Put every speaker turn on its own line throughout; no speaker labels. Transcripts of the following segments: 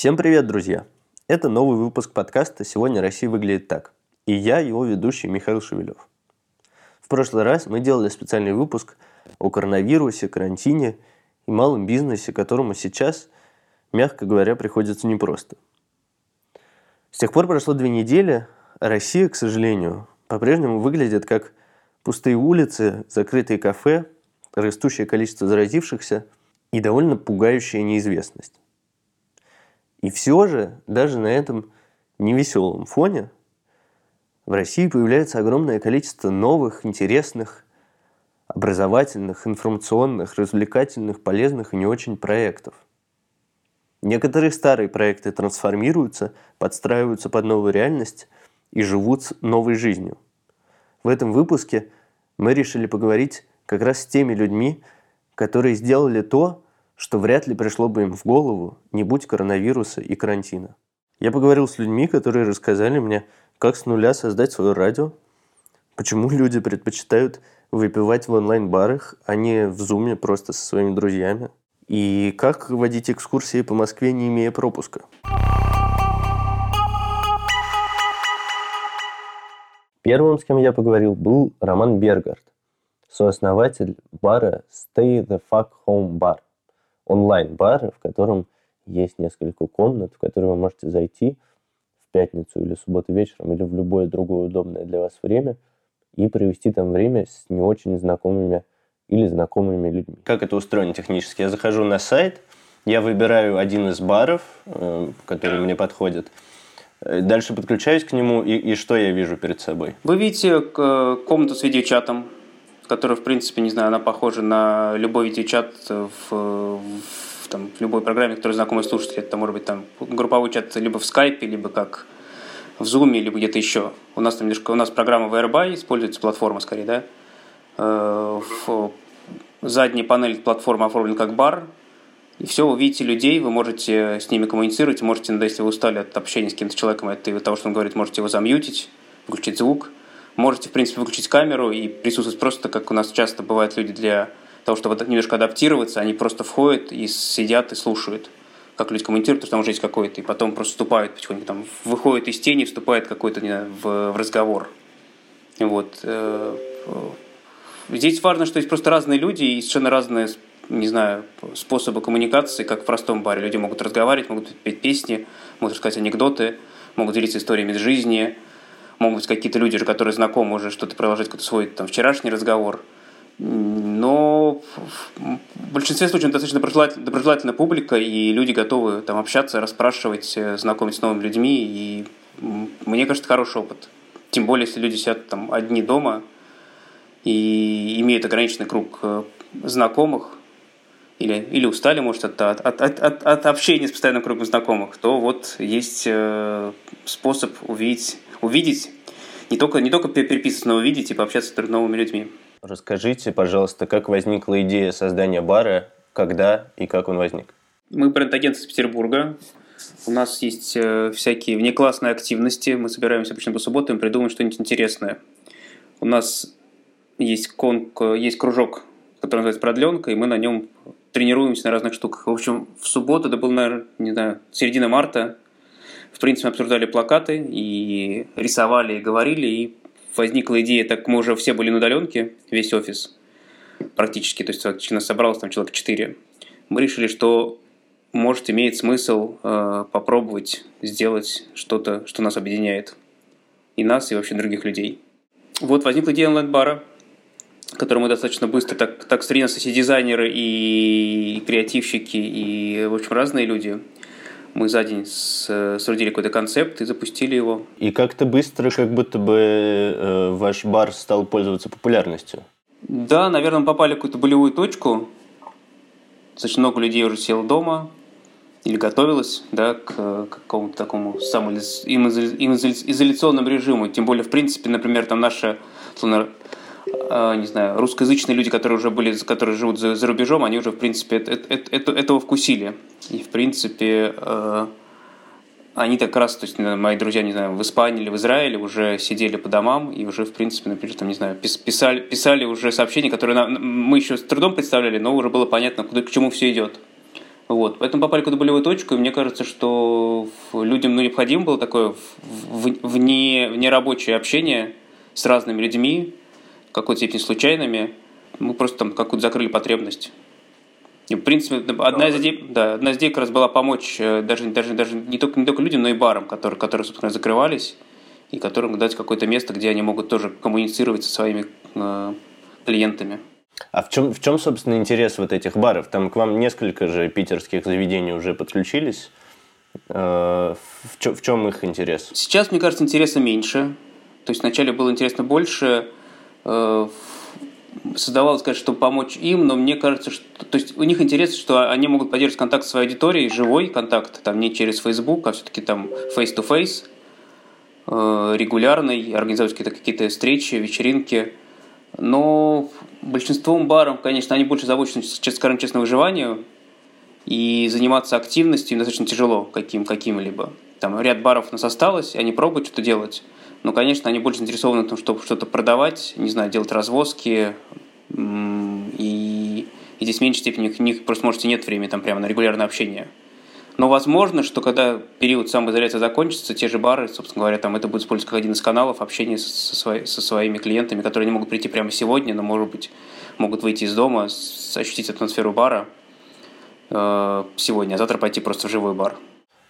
Всем привет, друзья! Это новый выпуск подкаста «Сегодня Россия выглядит так». И я, его ведущий Михаил Шевелев. В прошлый раз мы делали специальный выпуск о коронавирусе, карантине и малом бизнесе, которому сейчас, мягко говоря, приходится непросто. С тех пор прошло две недели, а Россия, к сожалению, по-прежнему выглядит как пустые улицы, закрытые кафе, растущее количество заразившихся и довольно пугающая неизвестность. И все же, даже на этом невеселом фоне, в России появляется огромное количество новых, интересных, образовательных, информационных, развлекательных, полезных и не очень проектов. Некоторые старые проекты трансформируются, подстраиваются под новую реальность и живут новой жизнью. В этом выпуске мы решили поговорить как раз с теми людьми, которые сделали то, что вряд ли пришло бы им в голову, не будь коронавируса и карантина. Я поговорил с людьми, которые рассказали мне, как с нуля создать свое радио, почему люди предпочитают выпивать в онлайн-барах, а не в зуме просто со своими друзьями, и как водить экскурсии по Москве, не имея пропуска. Первым, с кем я поговорил, был Роман Бергард, сооснователь бара Stay the Fuck Home Bar – онлайн-бар, в котором есть несколько комнат, в которые вы можете зайти в пятницу или субботу вечером или в любое другое удобное для вас время и провести там время с не очень знакомыми или знакомыми людьми. Как это устроено технически? Я захожу на сайт, я выбираю один из баров, э, который мне подходит, э, Дальше подключаюсь к нему, и, и что я вижу перед собой?
Вы видите э, комнату с видеочатом, которая, в принципе, не знаю, она похожа на любой видеочат в, в, там, в любой программе, которая знакомый слушатель. Это может быть там групповой чат либо в скайпе, либо как в Zoom, либо где-то еще. У нас там немножко, у нас программа Whereby, используется платформа скорее, да. Э, в задней панели платформы оформлена как бар, и все, вы видите людей, вы можете с ними коммуницировать, можете, если вы устали от общения с каким-то человеком, от того, что он говорит, можете его замьютить, выключить звук – Можете, в принципе, выключить камеру и присутствовать просто, как у нас часто бывают люди для того, чтобы немножко адаптироваться, они просто входят и сидят и слушают, как люди комментируют, потому что там уже есть какой-то, и потом просто вступают потихоньку, там, выходит из тени, вступает какой-то в, в разговор. Вот. Э, здесь важно, что есть просто разные люди и совершенно разные, не знаю, способы коммуникации, как в простом баре. Люди могут разговаривать, могут петь песни, могут рассказать анекдоты, могут делиться историями из жизни – могут быть какие-то люди, которые знакомы уже, что-то продолжать какой-то свой там, вчерашний разговор. Но в большинстве случаев достаточно доброжелательная, публика, и люди готовы там общаться, расспрашивать, э, знакомить с новыми людьми. И мне кажется, хороший опыт. Тем более, если люди сидят там одни дома и имеют ограниченный круг э, знакомых, или, или устали, может, от, от, от, от, от общения с постоянным кругом знакомых, то вот есть э, способ увидеть увидеть, не только, не только переписываться, но увидеть и пообщаться с новыми людьми.
Расскажите, пожалуйста, как возникла идея создания бара, когда и как он возник?
Мы бренд-агентство из Петербурга. У нас есть э, всякие внеклассные активности. Мы собираемся обычно по субботам и придумываем что-нибудь интересное. У нас есть, конк, есть кружок, который называется «Продленка», и мы на нем тренируемся на разных штуках. В общем, в субботу, это был, наверное, не знаю, середина марта, в принципе, обсуждали плакаты и рисовали, и говорили, и возникла идея, так мы уже все были на удаленке, весь офис практически, то есть фактически нас собралось там человек 4. Мы решили, что может иметь смысл э, попробовать сделать что-то, что нас объединяет. И нас, и вообще других людей. Вот возникла идея онлайн-бара, которую мы достаточно быстро, так, так соревновались и дизайнеры, и креативщики, и, в общем, разные люди – мы за день соорудили какой-то концепт и запустили его.
И как-то быстро, как будто бы э, ваш бар стал пользоваться популярностью.
Да, наверное, мы попали в какую-то болевую точку. Достаточно много людей уже село дома или готовилось да, к, к какому-то такому самоизоляционному режиму. Тем более, в принципе, например, там наша словно, не знаю, русскоязычные люди, которые уже были, которые живут за, за рубежом, они уже, в принципе, это, это, это, этого вкусили. И, в принципе, э, они так раз, то есть, мои друзья, не знаю, в Испании или в Израиле уже сидели по домам и уже, в принципе, например, там, не знаю, писали, писали уже сообщения, которые нам, мы еще с трудом представляли, но уже было понятно, куда, к чему все идет. Вот. Поэтому попали в какую-то болевую точку, и мне кажется, что людям ну, необходимо было такое вне, внерабочее общение с разными людьми, в какой-то степени случайными. Мы просто там какую-то закрыли потребность. И, в принципе, одна из идей, да, одна из идей как раз была помочь э, даже, даже, даже не, только, не только людям, но и барам, которые, которые собственно, закрывались, и которым дать какое-то место, где они могут тоже коммуницировать со своими э, клиентами.
А в чем, в чем, собственно, интерес вот этих баров? Там к вам несколько же питерских заведений уже подключились. Э, в, чем, в чем их интерес?
Сейчас, мне кажется, интереса меньше. То есть вначале было интересно больше. Э, создавалось, конечно, чтобы помочь им, но мне кажется, что то есть у них интерес, что они могут поддерживать контакт с своей аудиторией, живой контакт, там не через Facebook, а все-таки там face-to-face, э, регулярный, организовать какие-то какие встречи, вечеринки. Но большинством баром, конечно, они больше заботятся, скажем честно, выживанию, и заниматься активностью достаточно тяжело каким, каким-либо. Там ряд баров у нас осталось, они пробуют что-то делать, но, конечно, они больше заинтересованы в том, чтобы что-то продавать, не знаю, делать развозки, и, и здесь в меньшей степени у них просто, можете, нет времени там прямо на регулярное общение. Но возможно, что когда период самоизоляции закончится, те же бары, собственно говоря, там это будет использоваться как один из каналов общения со, свои, со своими клиентами, которые не могут прийти прямо сегодня, но, может быть, могут выйти из дома, ощутить атмосферу бара э, сегодня, а завтра пойти просто в живой бар.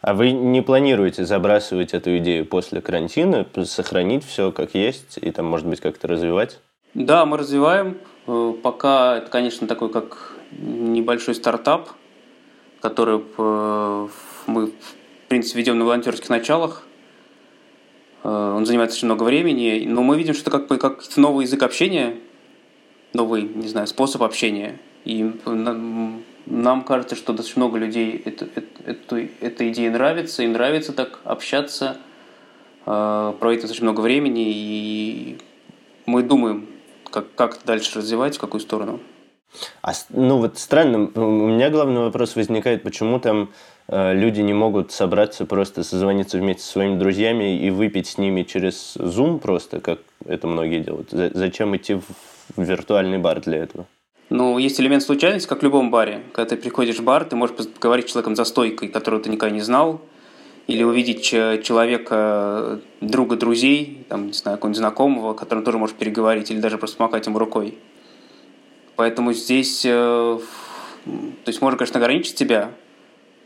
А вы не планируете забрасывать эту идею после карантина, сохранить все как есть и там, может быть, как-то развивать?
Да, мы развиваем. Э, пока это, конечно, такой как небольшой стартап, который э, мы, в принципе, ведем на волонтерских началах. Э, он занимает очень много времени, но мы видим, что это как как новый язык общения, новый, не знаю, способ общения. И нам кажется, что достаточно много людей это, это, это, эта идея нравится, им нравится так общаться, э, проводить достаточно много времени, и мы думаем, как, как дальше развивать, в какую сторону.
А, ну вот странно, у меня главный вопрос возникает, почему там э, люди не могут собраться, просто созвониться вместе со своими друзьями и выпить с ними через Zoom просто, как это многие делают. Зачем идти в виртуальный бар для этого?
Ну, есть элемент случайности, как в любом баре. Когда ты приходишь в бар, ты можешь поговорить с человеком за стойкой, которого ты никогда не знал, или увидеть человека, друга друзей, там, не знаю, какого-нибудь знакомого, которым тоже можешь переговорить, или даже просто помахать ему рукой. Поэтому здесь, э, то есть можно, конечно, ограничить себя,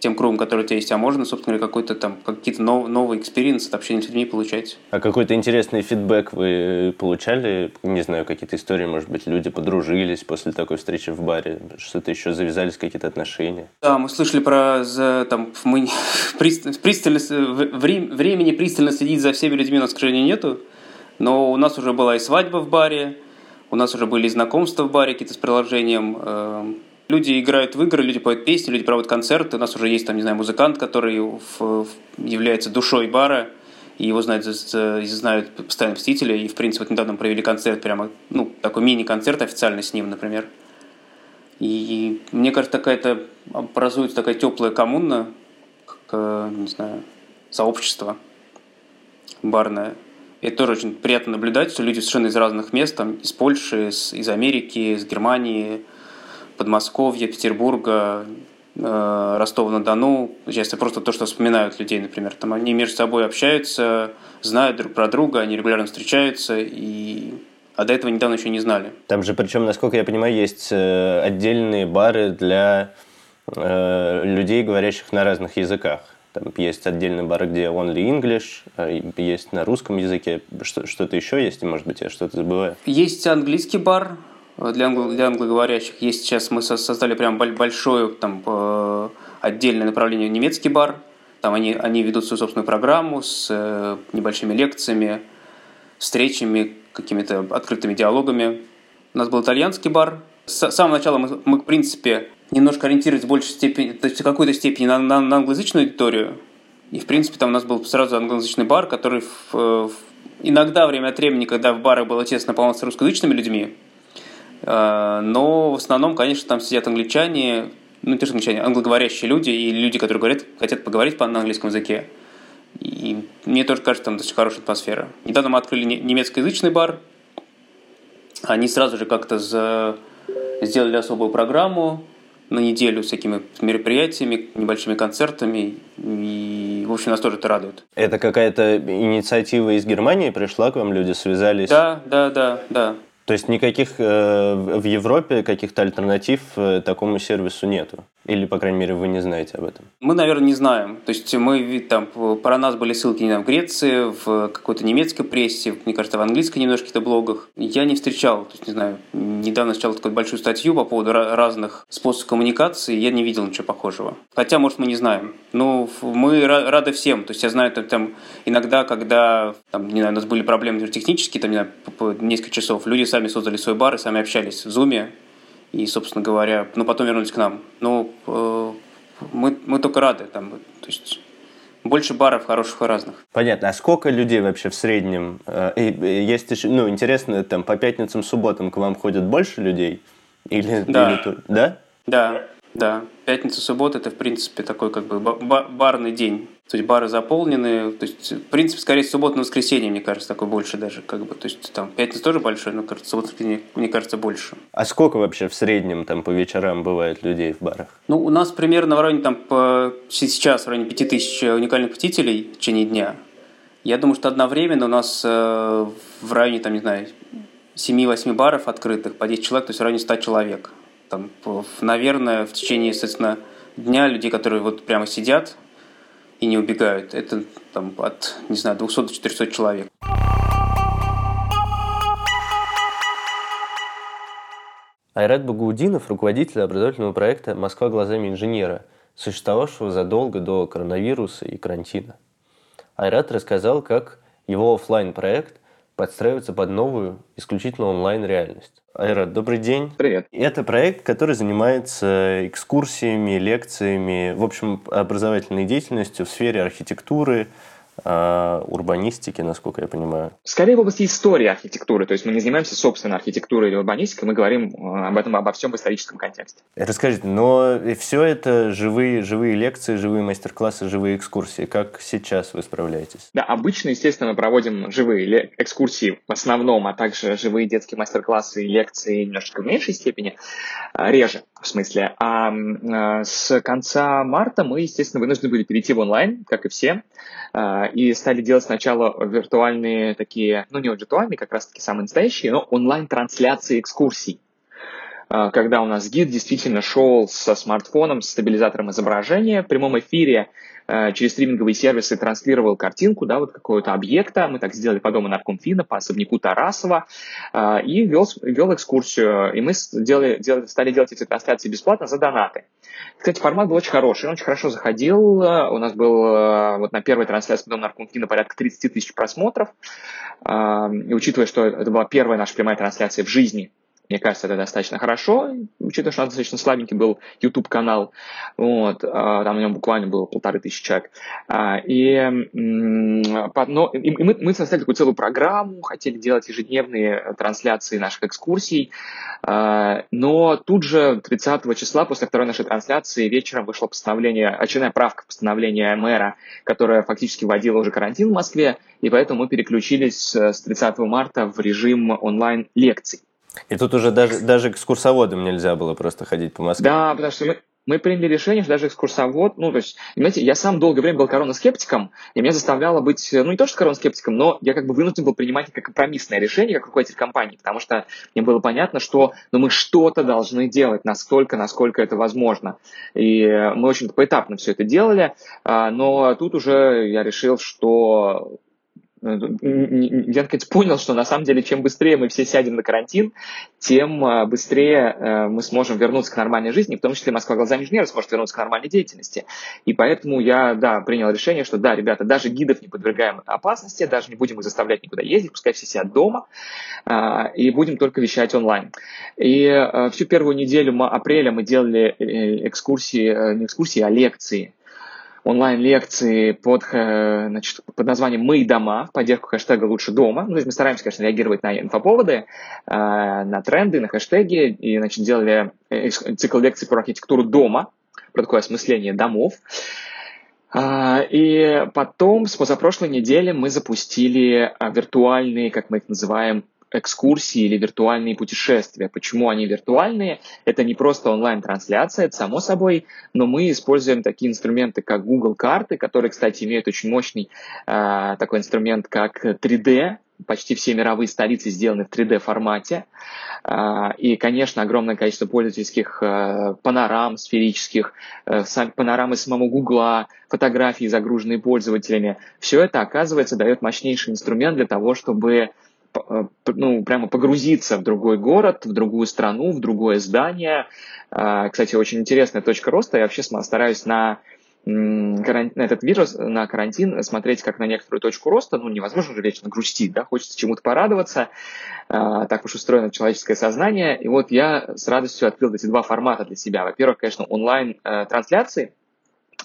тем кругом, который у тебя есть, а можно, собственно говоря, какой-то там, какие-то нов, новые experience ы от общения с людьми получать.
А какой-то интересный фидбэк вы получали? Не знаю, какие-то истории, может быть, люди подружились после такой встречи в баре, что-то еще завязались какие-то отношения?
Да, мы слышали про, за, там, мы пристально, времени пристально следить за всеми людьми у нас, к сожалению, нету, но у нас уже была и свадьба в баре, у нас уже были знакомства в баре какие-то с приложением, эм, Люди играют в игры, люди поют песни, люди проводят концерты. У нас уже есть, там, не знаю, музыкант, который в, является душой бара, и его знают, знают постоянно посетители. И, в принципе, вот недавно провели концерт, прямо, ну, такой мини-концерт официально с ним, например. И мне кажется, такая-то образуется такая теплая коммуна, как, не знаю, сообщество барное. И это тоже очень приятно наблюдать, что люди совершенно из разных мест, там, из Польши, из, из Америки, из Германии, Подмосковья, Петербурга, э, Ростова-на-Дону. Часто просто то, что вспоминают людей, например. Там они между собой общаются, знают друг про друга, они регулярно встречаются, и... а до этого недавно еще не знали.
Там же, причем, насколько я понимаю, есть э, отдельные бары для э, людей, говорящих на разных языках. Там есть отдельный бар, где only English, есть на русском языке. Что-то еще есть, и, может быть, я что-то забываю?
Есть английский бар, для, англо, для англоговорящих. Есть сейчас мы создали прям большое там, э, отдельное направление немецкий бар. Там они, они ведут свою собственную программу с э, небольшими лекциями, встречами, какими-то открытыми диалогами. У нас был итальянский бар. С самого начала мы, мы в принципе, немножко ориентировались в большей степени, то есть в какой-то степени на, на, на англоязычную аудиторию. И, в принципе, там у нас был сразу англоязычный бар, который в, в, иногда время от времени, когда в барах было тесно, полностью русскоязычными людьми, Э, но в основном, конечно, там сидят англичане, ну, не то, что англичане, англоговорящие люди и люди, которые говорят, хотят поговорить по английскому языке. И мне тоже кажется, там достаточно хорошая атмосфера. Недавно мы открыли немецкоязычный бар. Они сразу же как-то за... сделали особую программу, на неделю с такими мероприятиями, небольшими концертами, и, в общем, нас тоже это радует.
Это какая-то инициатива из Германии пришла к вам, люди связались?
Да, да, да, да.
То есть никаких э, в Европе каких-то альтернатив э, такому сервису нету? Или, по крайней мере, вы не знаете об этом?
Мы, наверное, не знаем. То есть мы там про нас были ссылки не знаю, в Греции, в какой-то немецкой прессе, мне кажется, в английской немножко то блогах. Я не встречал, то есть, не знаю, недавно читал такую большую статью по поводу разных способов коммуникации, я не видел ничего похожего. Хотя, может, мы не знаем. Но мы рады всем. То есть я знаю, там, там иногда, когда там, не знаю, у нас были проблемы технические, там, не знаю, несколько часов, люди сами создали свой бар и сами общались в Зуме, и, собственно говоря, ну, потом вернулись к нам. Ну, э, мы, мы только рады там, то есть больше баров хороших и разных.
Понятно. А сколько людей вообще в среднем? Э, есть еще, ну, интересно, там по пятницам, субботам к вам ходят больше людей? Или,
да.
Или, да?
Да, да. Пятница, суббота – это, в принципе, такой как бы барный день. То есть бары заполнены. То есть, в принципе, скорее суббота на воскресенье, мне кажется, такой больше даже. Как бы. То есть там пятница тоже большой, но кажется, суббота, мне кажется, больше.
А сколько вообще в среднем там по вечерам бывает людей в барах?
Ну, у нас примерно в районе там по, сейчас в районе 5000 уникальных посетителей в течение дня. Я думаю, что одновременно у нас э, в районе, там, не знаю, 7-8 баров открытых по 10 человек, то есть в районе 100 человек. Там, наверное, в течение, соответственно, дня людей, которые вот прямо сидят, и не убегают. Это там от, не знаю, 200 до 400 человек.
Айрат Багаудинов – руководитель образовательного проекта «Москва глазами инженера», существовавшего задолго до коронавируса и карантина. Айрат рассказал, как его офлайн проект подстраивается под новую, исключительно онлайн-реальность. Айрат, добрый день.
Привет.
Это проект, который занимается экскурсиями, лекциями, в общем, образовательной деятельностью в сфере архитектуры, урбанистики, насколько я понимаю.
Скорее в области истории архитектуры. То есть мы не занимаемся собственной архитектурой или урбанистикой, мы говорим э, об этом, обо всем в историческом контексте.
Расскажите, но все это живые, живые лекции, живые мастер-классы, живые экскурсии. Как сейчас вы справляетесь?
Да, обычно, естественно, мы проводим живые экскурсии в основном, а также живые детские мастер-классы и лекции немножечко в меньшей степени, э, реже в смысле. А э, с конца марта мы, естественно, вынуждены были перейти в онлайн, как и все. А, и стали делать сначала виртуальные такие, ну не виртуальные, как раз таки самые настоящие, но онлайн-трансляции экскурсий а, когда у нас гид действительно шел со смартфоном, с стабилизатором изображения в прямом эфире а, через стриминговые сервисы транслировал картинку, да, вот какого-то объекта. Мы так сделали по дому Наркомфина, по особняку Тарасова, и вел, вел экскурсию. И мы делали, делали, стали делать эти трансляции бесплатно за донаты. Кстати, формат был очень хороший, он очень хорошо заходил. У нас был э, вот на первой трансляции Дом Наркомфина порядка 30 тысяч просмотров. И учитывая, что это была первая наша прямая трансляция в жизни мне кажется, это достаточно хорошо, учитывая, что у нас достаточно слабенький был YouTube-канал, вот, а, там на нем буквально было полторы тысячи человек. А, и, но, и мы, мы составили такую целую программу, хотели делать ежедневные трансляции наших экскурсий, а, но тут же 30 числа, после второй нашей трансляции, вечером вышло постановление, очередная правка постановления мэра, которая фактически вводила уже карантин в Москве, и поэтому мы переключились с 30 марта в режим онлайн-лекций.
И тут уже даже, даже экскурсоводам нельзя было просто ходить по Москве.
Да, потому что мы, мы приняли решение, что даже экскурсовод, ну, то есть, понимаете, я сам долгое время был короноскептиком, и меня заставляло быть, ну, не то что короноскептиком, но я как бы вынужден был принимать как компромиссное решение, как руководитель компании, потому что мне было понятно, что ну, мы что-то должны делать, насколько, насколько это возможно. И мы очень поэтапно все это делали, а, но тут уже я решил, что наконец понял, что на самом деле чем быстрее мы все сядем на карантин, тем а, быстрее э, мы сможем вернуться к нормальной жизни, в том числе Москва глазами инженера сможет вернуться к нормальной деятельности. И поэтому я, да, принял решение, что да, ребята, даже гидов не подвергаем опасности, даже не будем их заставлять никуда ездить, пускай все сидят дома, а, и будем только вещать онлайн. И э, всю первую неделю апреля мы делали э, экскурсии, не экскурсии, а лекции онлайн-лекции под, э, значит, под названием «Мы дома», в поддержку хэштега «Лучше дома». Ну, то есть мы стараемся, конечно, реагировать на инфоповоды, э, на тренды, на хэштеги. И, значит, делали цикл лекций про архитектуру дома, про такое осмысление домов. И потом, с позапрошлой недели, мы запустили виртуальные, как мы их называем, экскурсии или виртуальные путешествия. Почему они виртуальные? Это не просто онлайн-трансляция, это само собой, но мы используем такие инструменты, как Google карты, которые, кстати, имеют очень мощный э, такой инструмент, как 3D, почти все мировые столицы сделаны в 3D формате. А, и, конечно, огромное количество пользовательских э, панорам сферических, э, панорамы самого Гугла, фотографии, загруженные пользователями. Все это, оказывается, дает мощнейший инструмент для того, чтобы ну, прямо погрузиться в другой город, в другую страну, в другое здание. А, кстати, очень интересная точка роста. Я вообще стараюсь на на этот вирус, на карантин, смотреть как на некоторую точку роста, ну, невозможно же вечно грустить, да, хочется чему-то порадоваться, а, так уж устроено человеческое сознание, и вот я с радостью открыл эти два формата для себя. Во-первых, конечно, онлайн-трансляции,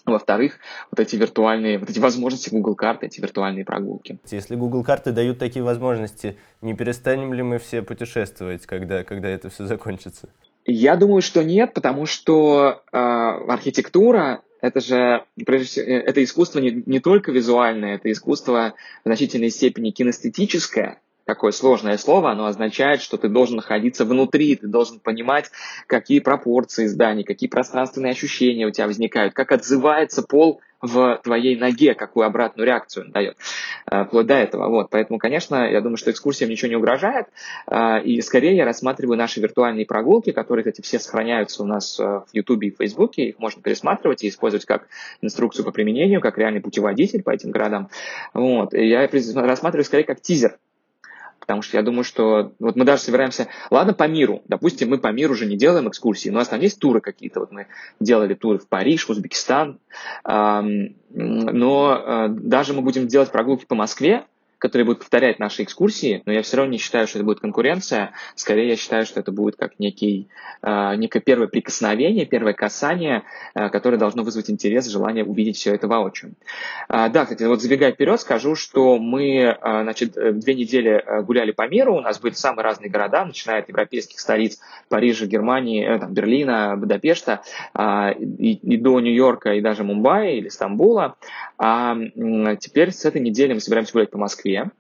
во-вторых, вот эти виртуальные, вот эти возможности Google карты, эти виртуальные прогулки.
Если Google карты дают такие возможности, не перестанем ли мы все путешествовать, когда, когда это все закончится?
Я думаю, что нет, потому что э, архитектура это же, прежде всего, э, это искусство не, не только визуальное, это искусство в значительной степени кинестетическое, такое сложное слово, оно означает, что ты должен находиться внутри, ты должен понимать, какие пропорции зданий, какие пространственные ощущения у тебя возникают, как отзывается пол в твоей ноге, какую обратную реакцию он дает, э, вплоть до этого. Вот. Поэтому, конечно, я думаю, что экскурсиям ничего не угрожает, э, и скорее я рассматриваю наши виртуальные прогулки, которые, кстати, все сохраняются у нас в YouTube и Facebook, их можно пересматривать и использовать как инструкцию по применению, как реальный путеводитель по этим городам. Вот. Я рассматриваю скорее как тизер потому что я думаю, что вот мы даже собираемся, ладно, по миру, допустим, мы по миру уже не делаем экскурсии, но у нас там есть туры какие-то, вот мы делали туры в Париж, в Узбекистан, но э, даже мы будем делать прогулки по Москве, которые будут повторять наши экскурсии, но я все равно не считаю, что это будет конкуренция. Скорее, я считаю, что это будет как некий, э, некое первое прикосновение, первое касание, э, которое должно вызвать интерес, желание увидеть все это воочию. Э, да, кстати, вот забегая вперед, скажу, что мы э, значит, две недели э, гуляли по миру, у нас были самые разные города, начиная от европейских столиц Парижа, Германии, э, там, Берлина, Будапешта, э, и, и до Нью-Йорка, и даже Мумбаи или Стамбула. А теперь с этой недели мы собираемся гулять по Москве, Москве.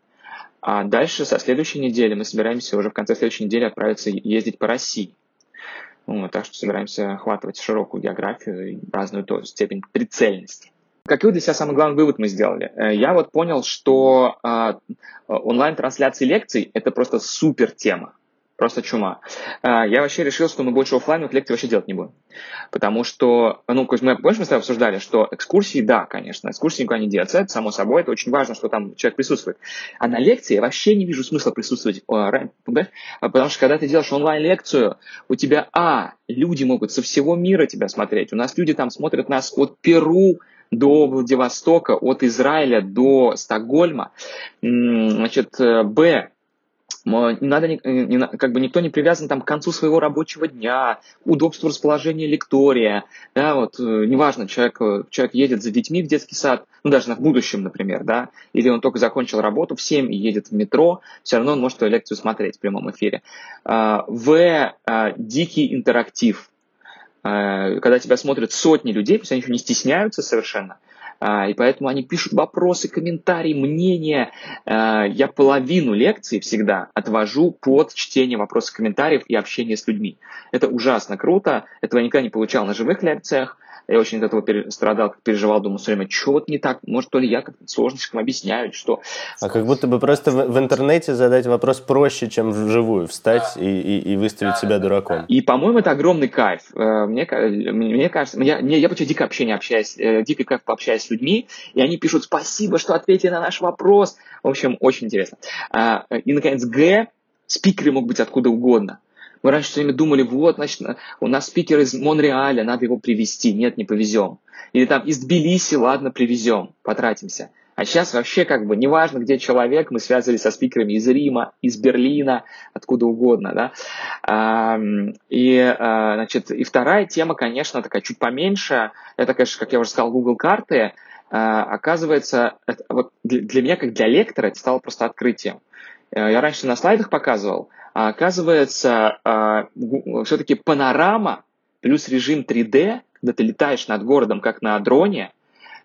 А дальше со следующей недели мы собираемся уже в конце следующей недели отправиться ездить по России. Ну, так что собираемся охватывать широкую географию и разную то, степень прицельности. Какой для себя самый главный вывод мы сделали? Э, я вот понял, что э, онлайн-трансляции лекций – это просто супер тема. Просто чума. А, я вообще решил, что мы больше офлайновых лекций вообще делать не будем. Потому что, ну, мы, помнишь, мы с тобой обсуждали, что экскурсии, да, конечно, экскурсии никуда не деться, это само собой, это очень важно, что там человек присутствует. А на лекции я вообще не вижу смысла присутствовать, понимаешь? Потому что когда ты делаешь онлайн-лекцию, у тебя, а, люди могут со всего мира тебя смотреть. У нас люди там смотрят нас от Перу до Владивостока, от Израиля до Стокгольма. Значит, э, б, не надо, не, как бы никто не привязан там к концу своего рабочего дня, удобству расположения лектория, да, вот, э, неважно, человек, э, человек едет за детьми в детский сад, ну, даже в будущем, например, да, или он только закончил работу в 7 и едет в метро, все равно он может лекцию смотреть в прямом эфире. А, в. А, дикий интерактив, а, когда тебя смотрят сотни людей, пусть они еще не стесняются совершенно, и поэтому они пишут вопросы, комментарии, мнения. А, я половину лекции всегда отвожу под чтение вопросов, комментариев и общение с людьми. Это ужасно круто. Этого я никогда не получал на живых лекциях. Я очень от этого страдал, переживал, думал все время, что вот не так, может, то ли я как-то сложно слишком объясняю, что...
А как будто бы просто в, в интернете задать вопрос проще, чем вживую, встать и, и, и выставить себя дураком.
И, по-моему, это огромный кайф. Э, мне, мне кажется, я, я, я почти дико общение общаюсь, э, дико кайф пообщаюсь с людьми, и они пишут спасибо, что ответили на наш вопрос. В общем, очень интересно. А, и, наконец, Г. Спикеры могут быть откуда угодно. Мы раньше все время думали, вот, значит, у нас спикер из Монреаля, надо его привезти. Нет, не повезем. Или там из Тбилиси, ладно, привезем, потратимся. А сейчас вообще как бы неважно, где человек, мы связывались со спикерами из Рима, из Берлина, откуда угодно, да. И, а, значит, и вторая тема, конечно, такая чуть поменьше, это, конечно, как я уже сказал, Google карты, а, оказывается, это, вот для, меня, как для лектора, это стало просто открытием. Э, я раньше на слайдах показывал, а оказывается, а, все-таки панорама плюс режим 3D, когда ты летаешь над городом, как на дроне,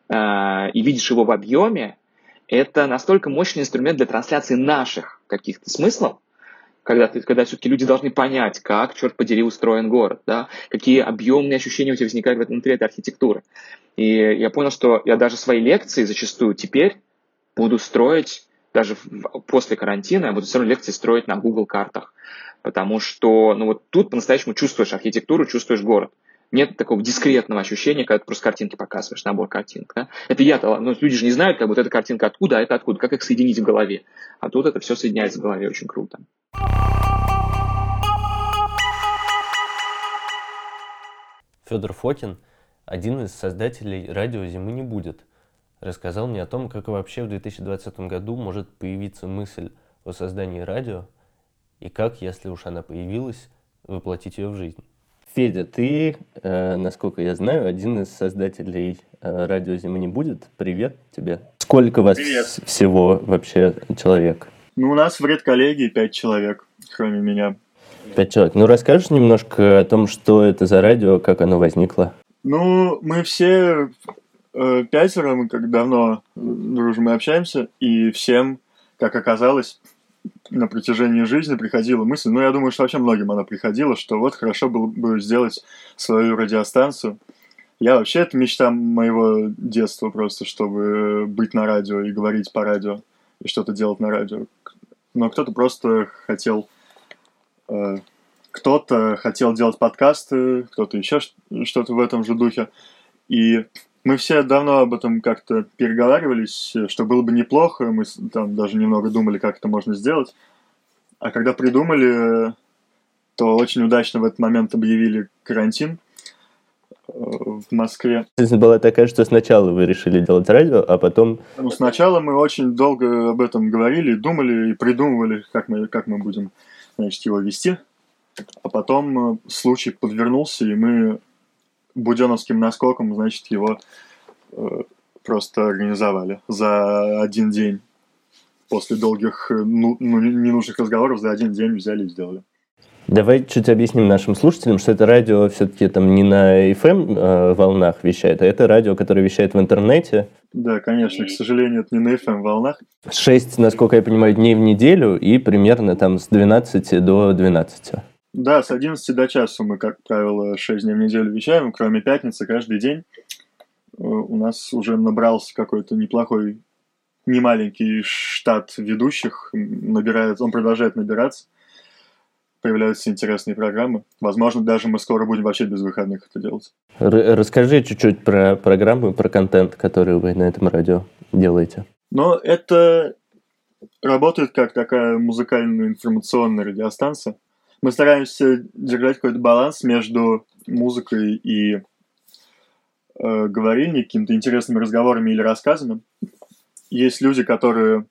а, и видишь его в объеме, это настолько мощный инструмент для трансляции наших каких-то смыслов, когда, ты, когда все-таки люди должны понять, как, черт подери, устроен город, да, какие объемные ощущения у тебя возникают внутри этой архитектуры. И я понял, что я даже свои лекции зачастую теперь буду строить, даже после карантина, я буду все равно лекции строить на Google картах. Потому что ну, вот тут по-настоящему чувствуешь архитектуру, чувствуешь город. Нет такого дискретного ощущения, когда ты просто картинки показываешь, набор картинок. Да? Это я-то, ну, люди же не знают, как вот эта картинка откуда, а это откуда, как их соединить в голове. А тут это все соединяется в голове очень круто.
Федор Фокин, один из создателей радио «Зимы не будет», рассказал мне о том, как вообще в 2020 году может появиться мысль о создании радио и как, если уж она появилась, воплотить ее в жизнь. Федя, ты, э, насколько я знаю, один из создателей э, радио «Зимы не будет». Привет тебе. Сколько вас Привет. всего вообще человек?
Ну, у нас в редколлегии пять человек, кроме меня.
Пять человек. Ну, расскажешь немножко о том, что это за радио, как оно возникло?
Ну, мы все э, пятеро, мы как давно дружим и общаемся, и всем, как оказалось, на протяжении жизни приходила мысль, ну, я думаю, что вообще многим она приходила, что вот хорошо было бы сделать свою радиостанцию. Я вообще, это мечта моего детства просто, чтобы быть на радио и говорить по радио, и что-то делать на радио. Но кто-то просто хотел... Э, кто-то хотел делать подкасты, кто-то еще что-то в этом же духе. И мы все давно об этом как-то переговаривались, что было бы неплохо, мы там даже немного думали, как это можно сделать. А когда придумали, то очень удачно в этот момент объявили карантин э, в Москве.
Жизнь была такая, что сначала вы решили делать радио, а потом...
Ну, сначала мы очень долго об этом говорили, думали и придумывали, как мы, как мы будем значит, его вести. А потом э, случай подвернулся, и мы буденовским наскоком, значит, его э, просто организовали за один день. После долгих, э, ну, ну, ненужных разговоров за один день взяли и сделали.
Давай чуть объясним нашим слушателям, что это радио все-таки там не на FM э, волнах вещает, а это радио, которое вещает в интернете.
Да, конечно, к сожалению, это не на FM волнах.
Шесть, насколько я понимаю, дней в неделю и примерно там с 12 до 12.
Да, с 11 до часу мы, как правило, 6 дней в неделю вещаем, кроме пятницы, каждый день. Э, у нас уже набрался какой-то неплохой, немаленький штат ведущих, набирает, он продолжает набираться. Появляются интересные программы. Возможно, даже мы скоро будем вообще без выходных это делать.
Расскажи чуть-чуть про программы, про контент, который вы на этом радио делаете.
Ну, это работает как такая музыкальная информационная радиостанция мы стараемся держать какой-то баланс между музыкой и э, говорением, какими-то интересными разговорами или рассказами. Есть люди, которые,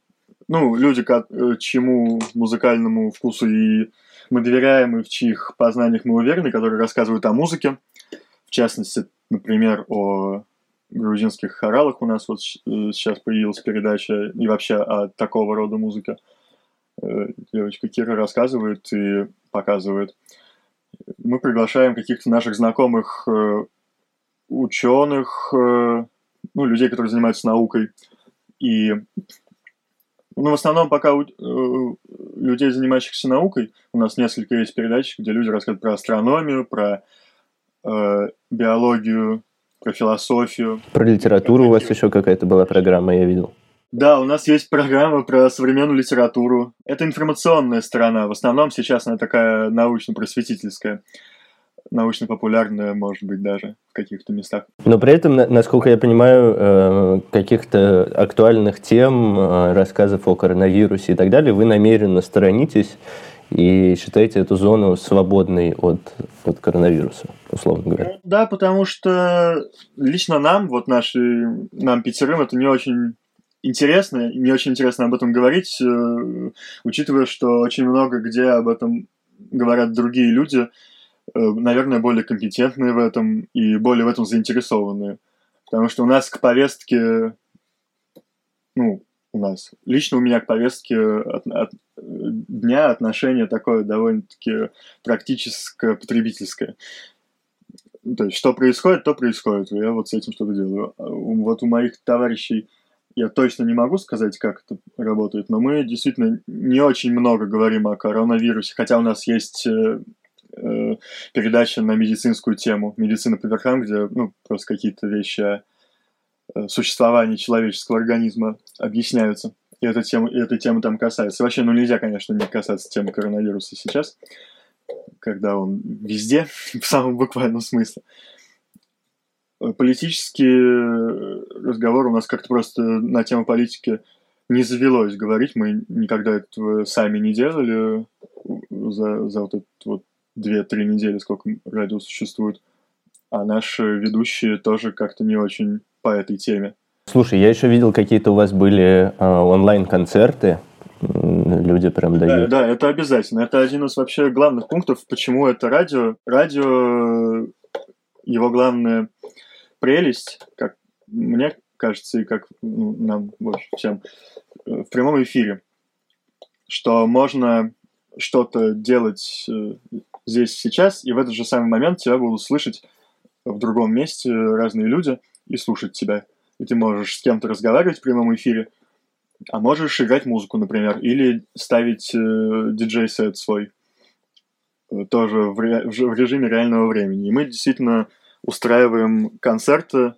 ну, люди, к э, чьему музыкальному вкусу и мы доверяем, и в чьих познаниях мы уверены, которые рассказывают о музыке. В частности, например, о грузинских хоралах у нас вот э, сейчас появилась передача и вообще о такого рода музыке. Э, девочка Кира рассказывает и показывает. Мы приглашаем каких-то наших знакомых э, ученых, э, ну, людей, которые занимаются наукой. И ну, в основном пока у, людей, занимающихся наукой, у нас несколько есть передач, где люди рассказывают про астрономию, про э, биологию, про философию.
Про литературу у вас еще какая-то была программа, я видел.
Да, у нас есть программа про современную литературу. Это информационная сторона. В основном сейчас она такая научно-просветительская научно-популярная, может быть, даже в каких-то местах.
Но при этом, насколько я понимаю, э, каких-то актуальных тем, э, рассказов о коронавирусе и так далее, вы намеренно сторонитесь и считаете эту зону свободной от, от коронавируса, условно говоря.
Да, потому что лично нам, вот наши, нам пятерым, это не очень интересно, мне очень интересно об этом говорить, э, учитывая, что очень много где об этом говорят другие люди, э, наверное, более компетентные в этом и более в этом заинтересованные. Потому что у нас к повестке, ну, у нас, лично у меня к повестке от, от, дня отношение такое довольно-таки практическое, потребительское. То есть, что происходит, то происходит. Я вот с этим что-то делаю. А вот у моих товарищей я точно не могу сказать, как это работает, но мы действительно не очень много говорим о коронавирусе, хотя у нас есть э, э, передача на медицинскую тему, медицина по верхам, где ну, просто какие-то вещи о э, существовании человеческого организма объясняются. И эта тема, и эта тема там касается. Вообще, ну нельзя, конечно, не касаться темы коронавируса сейчас, когда он везде, в самом буквальном смысле. Политический разговор у нас как-то просто на тему политики не завелось говорить. Мы никогда этого сами не делали за, за вот, этот, вот две-три недели, сколько радио существует. А наши ведущие тоже как-то не очень по этой теме.
Слушай, я еще видел, какие-то у вас были э, онлайн-концерты. Люди прям дают.
Да, да, это обязательно. Это один из вообще главных пунктов, почему это радио. Радио, его главная прелесть, как мне кажется, и как ну, нам больше всем, в прямом эфире, что можно что-то делать э, здесь сейчас, и в этот же самый момент тебя будут слышать в другом месте разные люди и слушать тебя. И ты можешь с кем-то разговаривать в прямом эфире, а можешь играть музыку, например, или ставить э, диджей-сет свой э, тоже в, ре- в режиме реального времени. И мы действительно устраиваем концерты,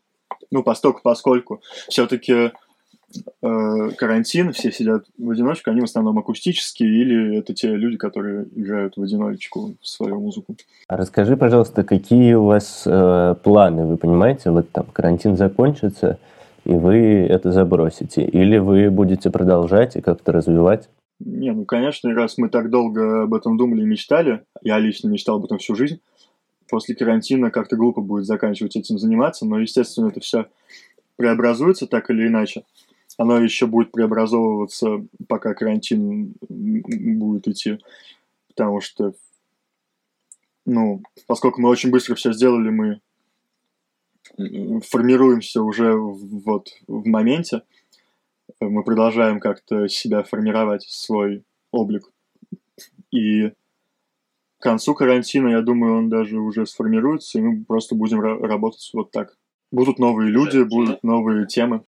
ну, постольку, поскольку все-таки э, карантин, все сидят в одиночку, они в основном акустические, или это те люди, которые играют в одиночку свою музыку.
А расскажи, пожалуйста, какие у вас э, планы, вы понимаете, вот там карантин закончится, и вы это забросите, или вы будете продолжать и как-то развивать?
Не, ну, конечно, раз мы так долго об этом думали и мечтали, я лично мечтал об этом всю жизнь, после карантина как-то глупо будет заканчивать этим заниматься, но, естественно, это все преобразуется так или иначе. Оно еще будет преобразовываться, пока карантин будет идти, потому что, ну, поскольку мы очень быстро все сделали, мы формируемся уже вот в моменте, мы продолжаем как-то себя формировать, свой облик. И концу карантина, я думаю, он даже уже сформируется, и мы просто будем работать вот так. Будут новые люди, будут новые темы.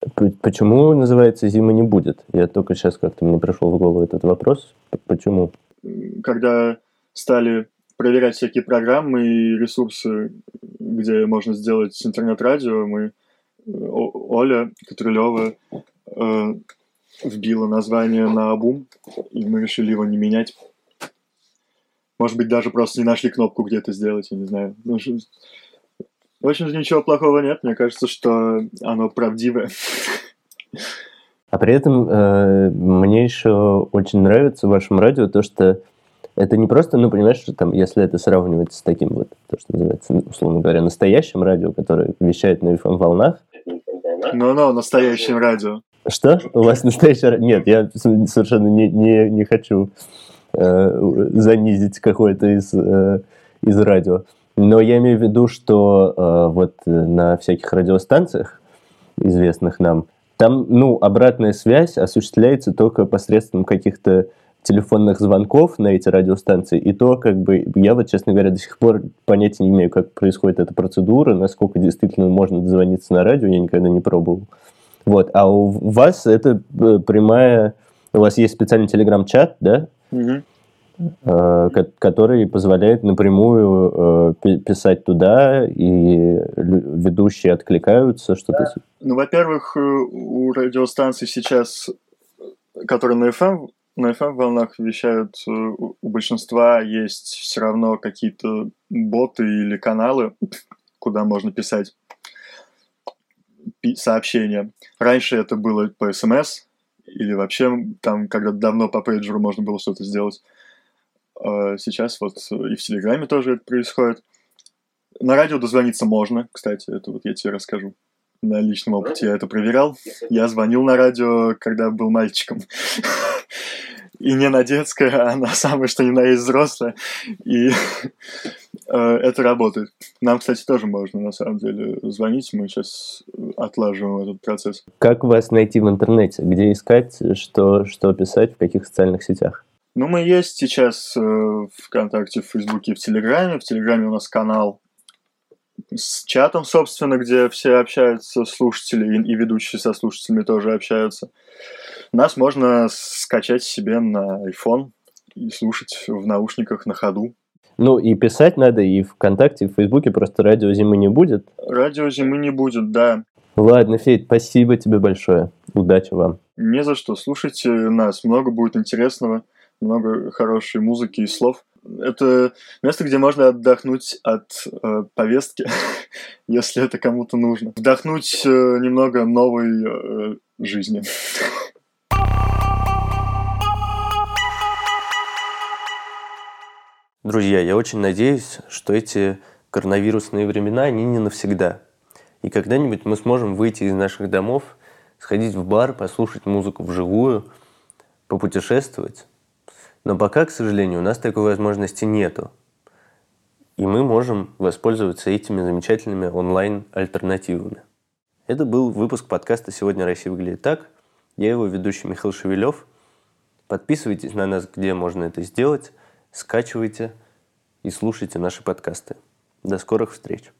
Почему называется «Зимы не будет»? Я только сейчас как-то мне пришел в голову этот вопрос. Почему?
Когда стали проверять всякие программы и ресурсы, где можно сделать интернет-радио, мы Оля Катрылева э, вбила название на бум, и мы решили его не менять, может быть, даже просто не нашли кнопку где-то сделать, я не знаю. Ну, в общем, ничего плохого нет. Мне кажется, что оно правдивое.
А при этом э, мне еще очень нравится в вашем радио то, что это не просто, ну, понимаешь, что там, если это сравнивать с таким вот, то, что называется, ну, условно говоря, настоящим радио, которое вещает на FM-волнах.
Ну-ну, настоящим радио.
Что? У вас настоящее радио? Нет, я совершенно не, не, не хочу э, занизить какое-то из, э, из радио. Но я имею в виду, что э, вот на всяких радиостанциях, известных нам, там, ну, обратная связь осуществляется только посредством каких-то телефонных звонков на эти радиостанции, и то, как бы, я вот, честно говоря, до сих пор понятия не имею, как происходит эта процедура, насколько действительно можно дозвониться на радио, я никогда не пробовал. Вот, а у вас это прямая, у вас есть специальный телеграм-чат, да?
Угу.
Э, который позволяет напрямую э, писать туда, и ведущие откликаются, что-то...
Ну, во-первых, э, у радиостанций сейчас, которые на FM, на FM-волнах вещают, у большинства есть все равно какие-то боты или каналы, куда можно писать сообщения. Раньше это было по смс, или вообще там, когда давно по пейджеру можно было что-то сделать. А сейчас вот и в Телеграме тоже это происходит. На радио дозвониться можно, кстати, это вот я тебе расскажу. На личном опыте я это проверял. Я звонил на радио, когда был мальчиком. И не на детское, а на самое, что ни на есть взрослое. И э, это работает. Нам, кстати, тоже можно, на самом деле, звонить. Мы сейчас отлаживаем этот процесс.
Как вас найти в интернете? Где искать? Что, что писать? В каких социальных сетях?
Ну, мы есть сейчас э, ВКонтакте, в Фейсбуке, в Телеграме. В Телеграме у нас канал с чатом, собственно, где все общаются, слушатели и, и ведущие со слушателями тоже общаются. Нас можно скачать себе на iPhone и слушать в наушниках на ходу.
Ну и писать надо и ВКонтакте, и в Фейсбуке, просто радио зимы не будет.
Радио зимы не будет, да.
Ладно, Федь, спасибо тебе большое. Удачи вам.
Не за что. Слушайте нас. Много будет интересного, много хорошей музыки и слов. Это место, где можно отдохнуть от э, повестки, если это кому-то нужно. Вдохнуть э, немного новой э, жизни.
Друзья, я очень надеюсь, что эти коронавирусные времена, они не навсегда. И когда-нибудь мы сможем выйти из наших домов, сходить в бар, послушать музыку вживую, попутешествовать. Но пока, к сожалению, у нас такой возможности нету. И мы можем воспользоваться этими замечательными онлайн-альтернативами. Это был выпуск подкаста «Сегодня Россия выглядит так». Я его ведущий Михаил Шевелев. Подписывайтесь на нас, где можно это сделать скачивайте и слушайте наши подкасты. До скорых встреч!